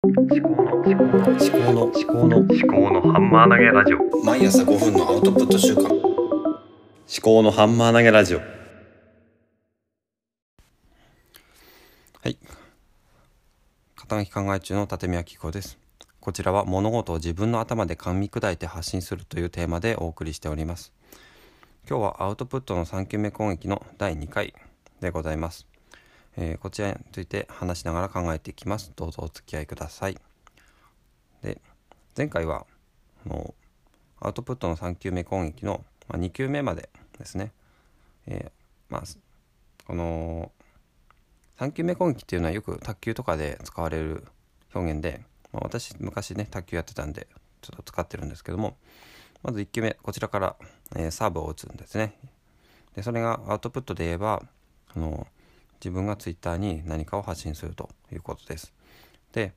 思考の思考の思考の思考の思考のハンマー投げラジオ毎朝5分のアウトプット週間思考のハンマー投げラジオはい。肩書き考え中の立宮紀子です。こちらは物事を自分の頭で噛み砕いて発信するというテーマでお送りしております。今日はアウトプットの3球目攻撃の第2回でございます。えーこちらについて話しながら考えていきます。どうぞお付き合いください。で、前回はのアウトプットの3球目攻撃の、まあ、2球目までですね。えーまあこの3球目攻撃っていうのはよく卓球とかで使われる表現で、まあ、私昔ね卓球やってたんでちょっと使ってるんですけどもまず1球目こちらから、えーサーブを打つんですねでそれがアウトプットで言えばあの自分がツイッターに何かを発信するということですで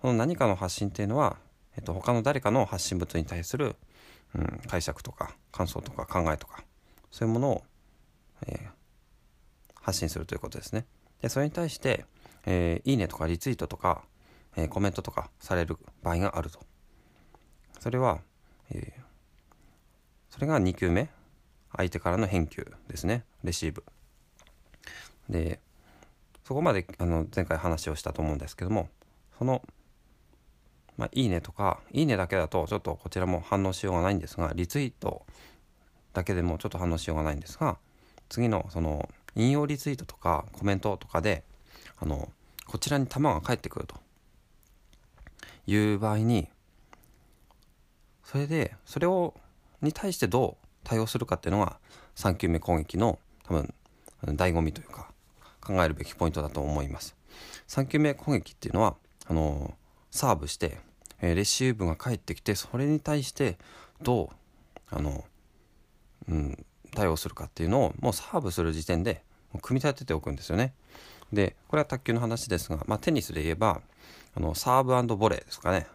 その何かの発信っていうのは、えっと、他の誰かの発信物に対する、うん、解釈とか感想とか考えとかそういうものを、えー発信するということですね。でそれに対して、えーいいねとかリツイートとか、えーコメントとかされる場合があると。それは、えーそれが2球目相手からの返球ですねレシーブ。でそこまであの前回話をしたと思うんですけどもその、まあ、いいねとかいいねだけだとちょっとこちらも反応しようがないんですがリツイートだけでもちょっと反応しようがないんですが次のその引用リツイートとかコメントとかであのこちらに球が返ってくると。いう場合にそれでそれをに対してどう対応するかっていうのが3球目攻撃の多分醍醐味というか考えるべきポイントだと思います3球目攻撃っていうのはあのサーブして、えレシーブが返ってきてそれに対してどうあのうん、対応するかっていうのをもうサーブする時点で組み立てておくんですよね。でこれは卓球の話ですが、まあ、テニスで言えばあのサーブボレーですかね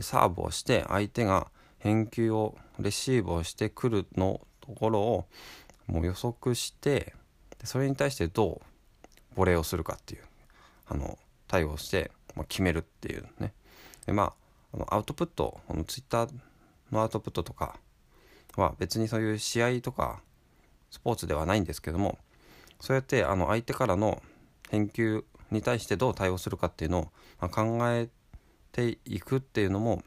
サーブをして相手が返球をレシーブをしてくるのところをもう予測してそれに対してどうボレーをするかっていうあの対応して、まあ、決めるっていうね。でまああのアウトプットこのツイッターのアウトプットとかは別にそういう試合とかスポーツではないんですけどもそうやってあの相手からの返球に対してどう対応するかっていうのを、まあ、考えていくっていうのも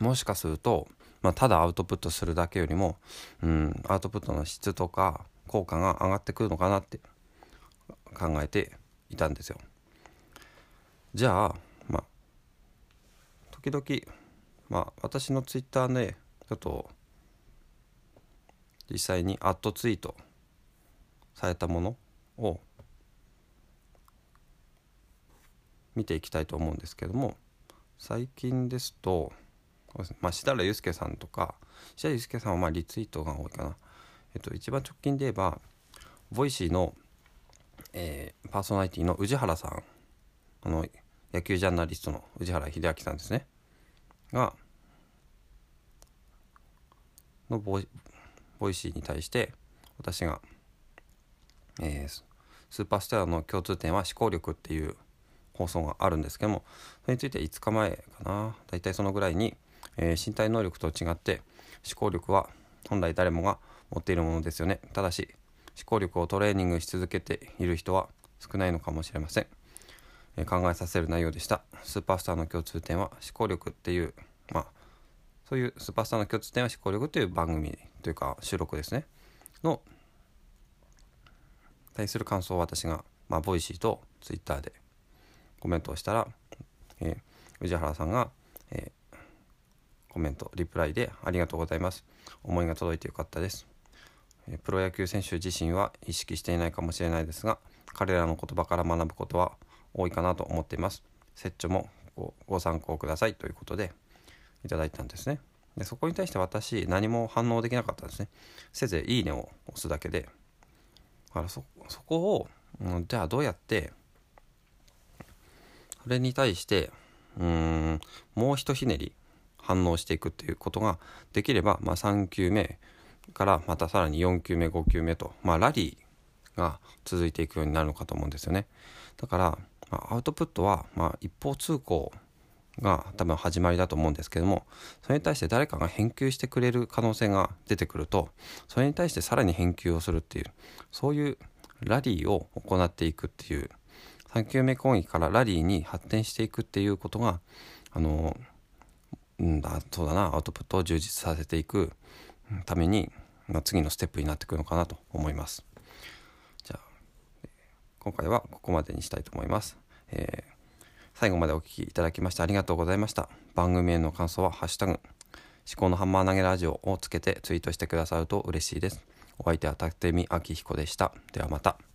もしかすると、まあ、ただアウトプットするだけよりも、うん、アウトプットの質とか効果が上がってくるのかなって考えていたんですよ。じゃあまあ時々まあ私のツイッターでちょっと実際にアットツイートされたものを見ていきたいと思うんですけども最近ですと、まあ、志田祐介さんとか志田祐介さんはまあリツイートが多いかな、えっと、一番直近で言えば Voicy の、えーパーソナリティの宇治原さんあの野球ジャーナリストの宇治原秀明さんですね。がのボイ Voicy に対して私が、えースーパースターの共通点は思考力っていう放送があるんですけどもそれについて5日前かな。だいたいそのぐらいに、えー身体能力と違って思考力は本来誰もが持っているものですよね。ただし思考力をトレーニングし続けている人は少ないのかもしれません、え考えさせる内容でした。スーパースターの共通点は思考力っていうまあそういうスーパースターの共通点は思考力という番組というか収録ですね。の対する感想を私が、まあ、 Voicy とツイッターでコメントをしたら、えー宇治原さんが、えーコメントリプライで「ありがとうございます。思いが届いてよかったです」プロ野球選手自身は意識していないかもしれないですが彼らの言葉から学ぶことは多いかなと思っています。説著もご参考くださいということでいただいたんですね。でそこに対して私何も反応できなかったんですね。せいぜい「いいね」を押すだけで。だからそこを、うんじゃあどうやってそれに対してうんもうひとひねり反応していくっていうことができれば、まあ、3球目からまたさらに4球目5球目と、まあ、ラリーが続いていくようになるのかと思うんですよね。だから、まあアウトプットは、まあ、一方通行が多分始まりだと思うんですけどもそれに対して誰かが返球してくれる可能性が出てくるとそれに対してさらに返球をするっていうそういうラリーを行っていくっていう3球目攻撃からラリーに発展していくっていうことがあのうんだそうだなアウトプットを充実させていくために、まあ、次のステップになってくるのかなと思います。じゃあ今回はここまでにしたいと思います。えー最後までお聴きいただきましてありがとうございました。番組への感想はハッシュタグ思考のハンマー投げラジオをつけてツイートしてくださると嬉しいです。お相手は立見明彦でした。ではまた。